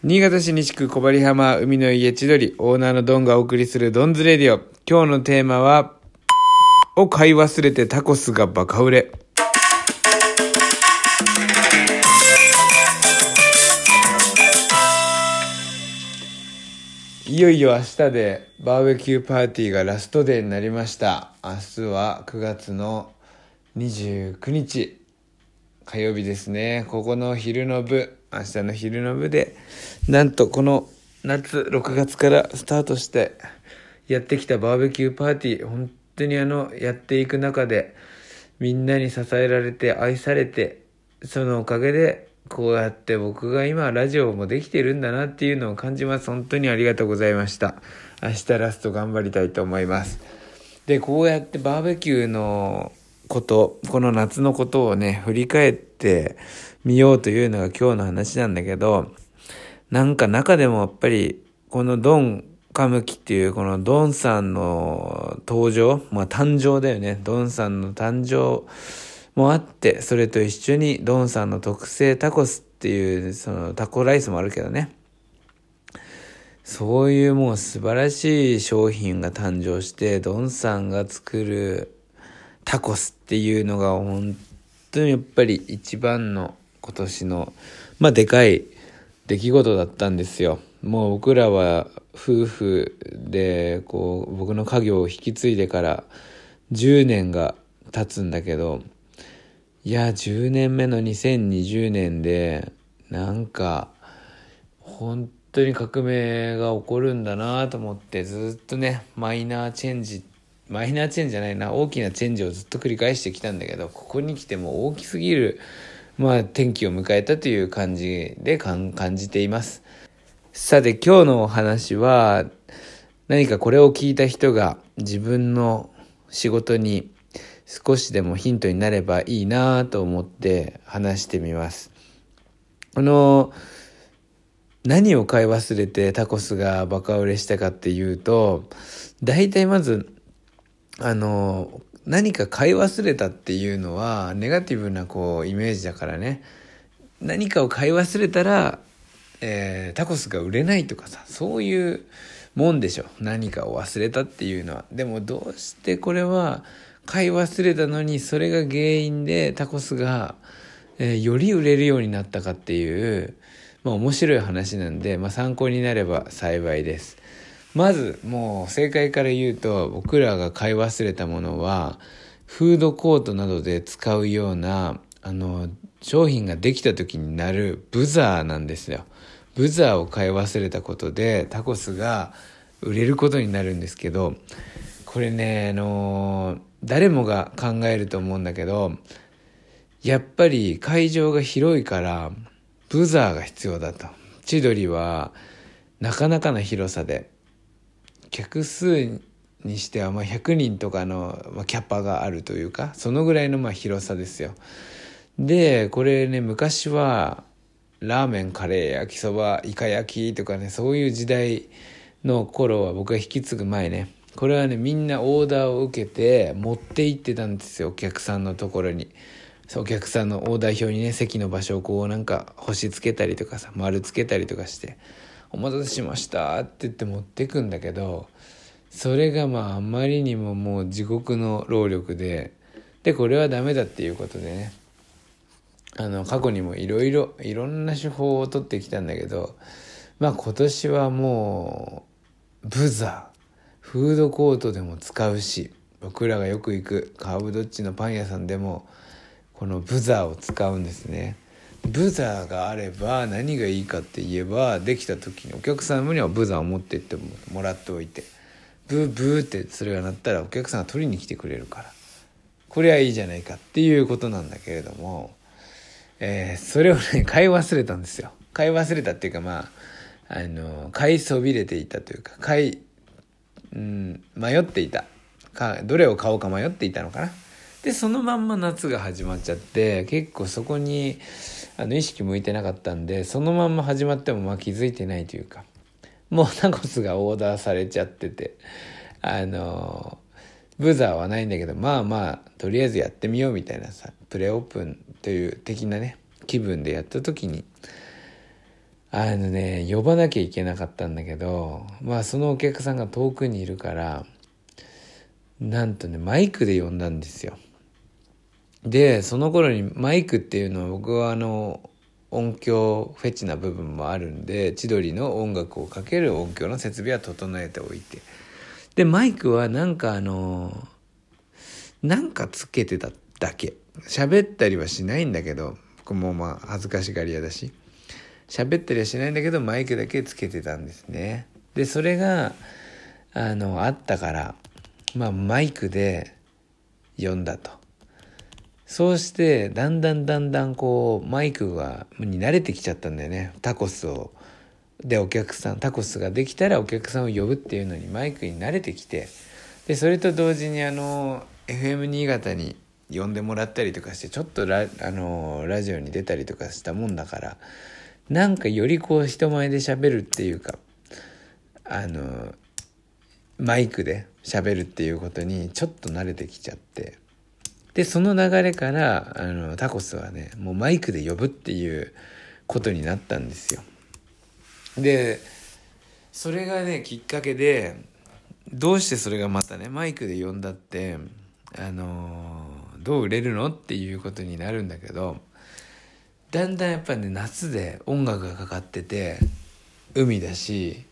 新潟市西区小針浜海の家千鳥オーナーのドンがお送りするドンズレディオ。今日のテーマは、を買い忘れてタコスがバカ売れ。いよいよ明日でバーベキューパーティーがラストデーになりました。明日は9月の29日。火曜日ですね。ここの昼の部、明日の昼の部で、なんとこの夏6月からスタートしてやってきたバーベキューパーティー、本当にあの、やっていく中で、みんなに支えられて愛されて、そのおかげで、こうやって僕が今ラジオもできてるんだなっていうのを感じます。本当にありがとうございました。明日ラスト頑張りたいと思います。で、こうやってバーベキューのこと、この夏のことをね、振り返ってみようというのが今日の話なんだけど、なんか中でもやっぱり、このドン・カムキっていうこのドンさんの登場、まあ誕生だよね。ドンさんの誕生もあって、それと一緒にドンさんの特製タコスっていう、そのタコライスもあるけどね。そういうもう素晴らしい商品が誕生して、ドンさんが作るタコスっていうのが本当にやっぱり一番の今年の、まあでかい出来事だったんですよ。もう僕らは夫婦でこう僕の家業を引き継いでから10年が経つんだけど、いや、10年目の2020年で、なんか、本当に革命が起こるんだなと思って、ずっとね、マイナーチェンジっ、マイナーチェンジじゃないな、大きなチェンジをずっと繰り返してきたんだけど、ここに来ても大きすぎる、まあ、転機を迎えたという感じで感じています。さて、今日のお話は、何かこれを聞いた人が自分の仕事に少しでもヒントになればいいなと思って話してみます。この何を買い忘れてタコスがバカ売れしたかっていうと大体まずあの何か買い忘れたっていうのはネガティブなこうイメージだからね。何かを買い忘れたら、えー、タコスが売れないとかさそういうもんでしょ。何かを忘れたっていうのは。でもどうしてこれは買い忘れたのにそれが原因でタコスが、えー、より売れるようになったかっていう、まあ、面白い話なんで、まあ、参考になれば幸いです。まずもう正解から言うと僕らが買い忘れたものはフードコートなどで使うようなあの商品ができた時になるブザーなんですよ。ブザーを買い忘れたことでタコスが売れることになるんですけどこれねあの誰もが考えると思うんだけどやっぱり会場が広いからブザーが必要だと。千鳥はなかなかの広さで。客数にしてはま100人とかのキャパがあるというかそのぐらいのま広さですよ。でこれね昔はラーメンカレー焼きそばイカ焼きとかねそういう時代の頃は僕が引き継ぐ前ねこれはねみんなオーダーを受けて持って行ってたんですよお客さんのところに。お客さんのオーダー表にね席の場所をこうなんか星つけたりとかさ丸つけたりとかして「お待たせしました」って言って持ってくんだけどそれがまああまりにももう地獄の労力ででこれはダメだっていうことでね。あの過去にもいろいろいろんな手法を取ってきたんだけどまあ今年はもうブザーフードコートでも使うし僕らがよく行くカーブドッジのパン屋さんでもこのブザーを使うんですね。ブザーがあれば何がいいかって言えばできた時にお客様にはブザーを持ってってもらっておいてブーブーってそれが鳴ったらお客さんが取りに来てくれるからこれはいいじゃないかっていうことなんだけれども、えー、それをね買い忘れたんですよ。買い忘れたっていうかまああの買いそびれていたというか買いうん、迷っていた。かどれを買おうか迷っていたのかな。でそのまんま夏が始まっちゃって結構そこにあの意識向いてなかったんでそのまんま始まってもまあ気づいてないというかもうタコスがオーダーされちゃっててあのブザーはないんだけどまあまあとりあえずやってみようみたいなさプレオープンという的なね気分でやった時にあのね、呼ばなきゃいけなかったんだけど、まあそのお客さんが遠くにいるから、なんとね、マイクで呼んだんですよ。で、その頃にマイクっていうのは僕はあの、音響フェチな部分もあるんで、千鳥の音楽をかける音響の設備は整えておいて。で、マイクはなんかあの、なんかつけてただけ。喋ったりはしないんだけど、僕もまあ恥ずかしがり屋だし。喋ったりはしないんだけど、マイクだけつけてたんですね。で、それが、あの、あったから、まあマイクで呼んだと。そうして、だんだんだんだんこう、マイクが、に慣れてきちゃったんだよね。タコスを。で、お客さん、タコスができたらお客さんを呼ぶっていうのにマイクに慣れてきて、で、それと同時にあの、FM 新潟に呼んでもらったりとかして、ちょっとラ、あの、ラジオに出たりとかしたもんだから、なんかよりこう人前で喋るっていうか、あの、マイクで喋るっていうことにちょっと慣れてきちゃって、で、その流れから、あの、タコスはね、もうマイクで呼ぶっていうことになったんですよ。で、それがね、きっかけで、どうしてそれがまたね、マイクで呼んだって、あのどう売れるのっていうことになるんだけど、だんだんやっぱね、夏で音楽がかかってて、海だし、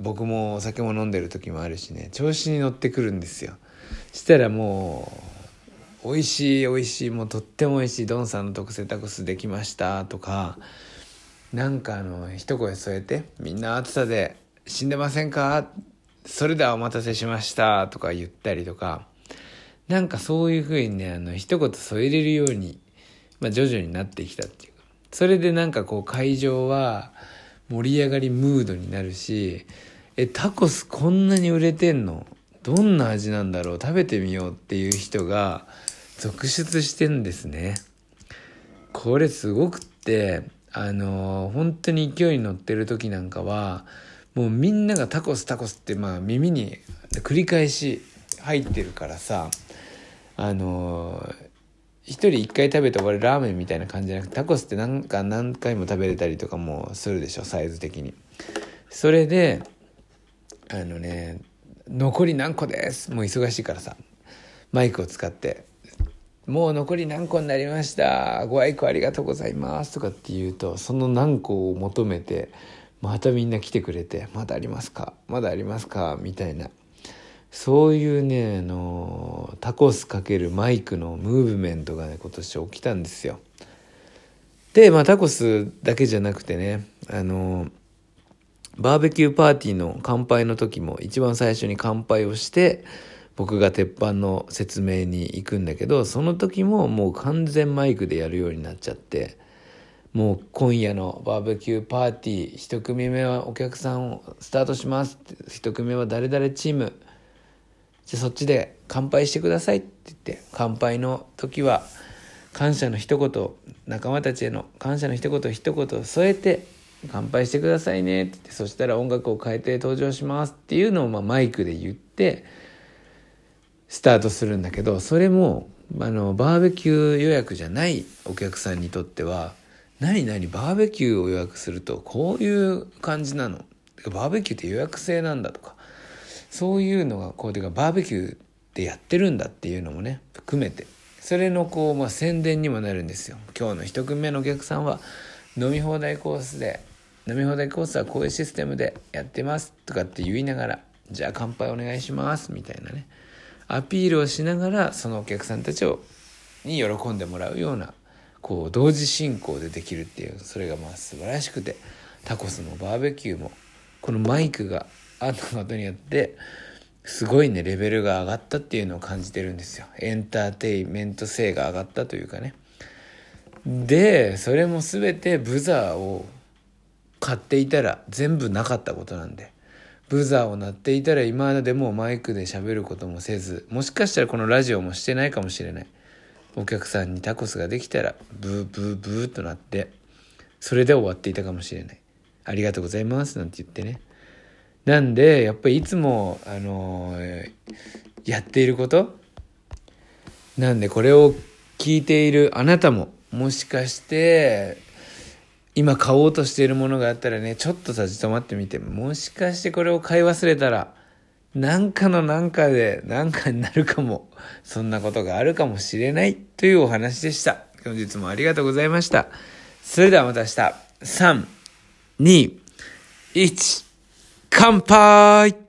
僕もお酒も飲んでる時もあるしね、調子に乗ってくるんですよ。したらもう、美味しい美味しいもうとっても美味しいドンさんの特製タコスできましたとかなんかあの一声添えてみんな暑さで死んでませんか？それではお待たせしましたとか言ったりとかなんかそういうふうにねあの一言添えれるように、まあ、徐々になってきたっていうかそれでなんかこう会場は盛り上がりムードになるしえタコスこんなに売れてんの？どんな味なんだろう？食べてみようっていう人が続出してんですね。これすごくって、あの、本当に勢いに乗ってる時なんかは、もうみんながタコスタコスってまあ耳に繰り返し入ってるからさ、あの、一人一回食べて終わるラーメンみたいな感じじゃなくて、タコスってなんか何回も食べれたりとかもするでしょ、サイズ的に。それで、あのね、残り何個ですもう忙しいからさ、マイクを使ってもう残り何個になりました。ご愛顧ありがとうございます。とかって言うと、その何個を求めて、またみんな来てくれて、まだありますか？まだありますか？みたいな。そういうね、あの、タコスかけるマイクのムーブメントがね、今年起きたんですよ。で、まあタコスだけじゃなくてね、あの、バーベキューパーティーの乾杯の時も一番最初に乾杯をして、僕が鉄板の説明に行くんだけど、その時ももう完全マイクでやるようになっちゃって、もう今夜のバーベキューパーティー、一組目はお客さんをスタートします一組目は誰々チーム。じゃあそっちで乾杯してくださいって言って、乾杯の時は感謝の一言、仲間たちへの感謝の一言一言添えて、乾杯してくださいねって言って、そしたら音楽を変えて登場しますっていうのをまマイクで言って、スタートするんだけど、それも、あの、バーベキュー予約じゃないお客さんにとっては、何何バーベキューを予約するとこういう感じなの？バーベキューって予約制なんだとか、そういうのが、こう、ていうかバーベキューってやってるんだっていうのもね、含めて、それのこう、まあ、宣伝にもなるんですよ。今日の一組目のお客さんは、飲み放題コースで、飲み放題コースはこういうシステムでやってますとかって言いながら、じゃあ乾杯お願いしますみたいなね。アピールをしながらそのお客さんたちをに喜んでもらうようなこう同時進行でできるっていうそれがまあ素晴らしくてタコスもバーベキューもこのマイクがあったことによってすごいねレベルが上がったっていうのを感じてるんですよ。エンターテイメント性が上がったというかね。でそれも全てブザーを買っていたら全部なかったことなんで。ブザーを鳴っていたら今でもマイクで喋ることもせず、もしかしたらこのラジオもしてないかもしれない。お客さんにタコスができたら、ブーブーブーとなって、それで終わっていたかもしれない。ありがとうございます、なんて言ってね。なんで、やっぱりいつも、あのー、やっていること？なんで、これを聞いているあなたも、もしかして、今買おうとしているものがあったらね、ちょっと立ち止まってみて、もしかしてこれを買い忘れたら、なんかのなんかでなんかになるかも、そんなことがあるかもしれないというお話でした。本日もありがとうございました。それではまた明日、3、2、1、乾杯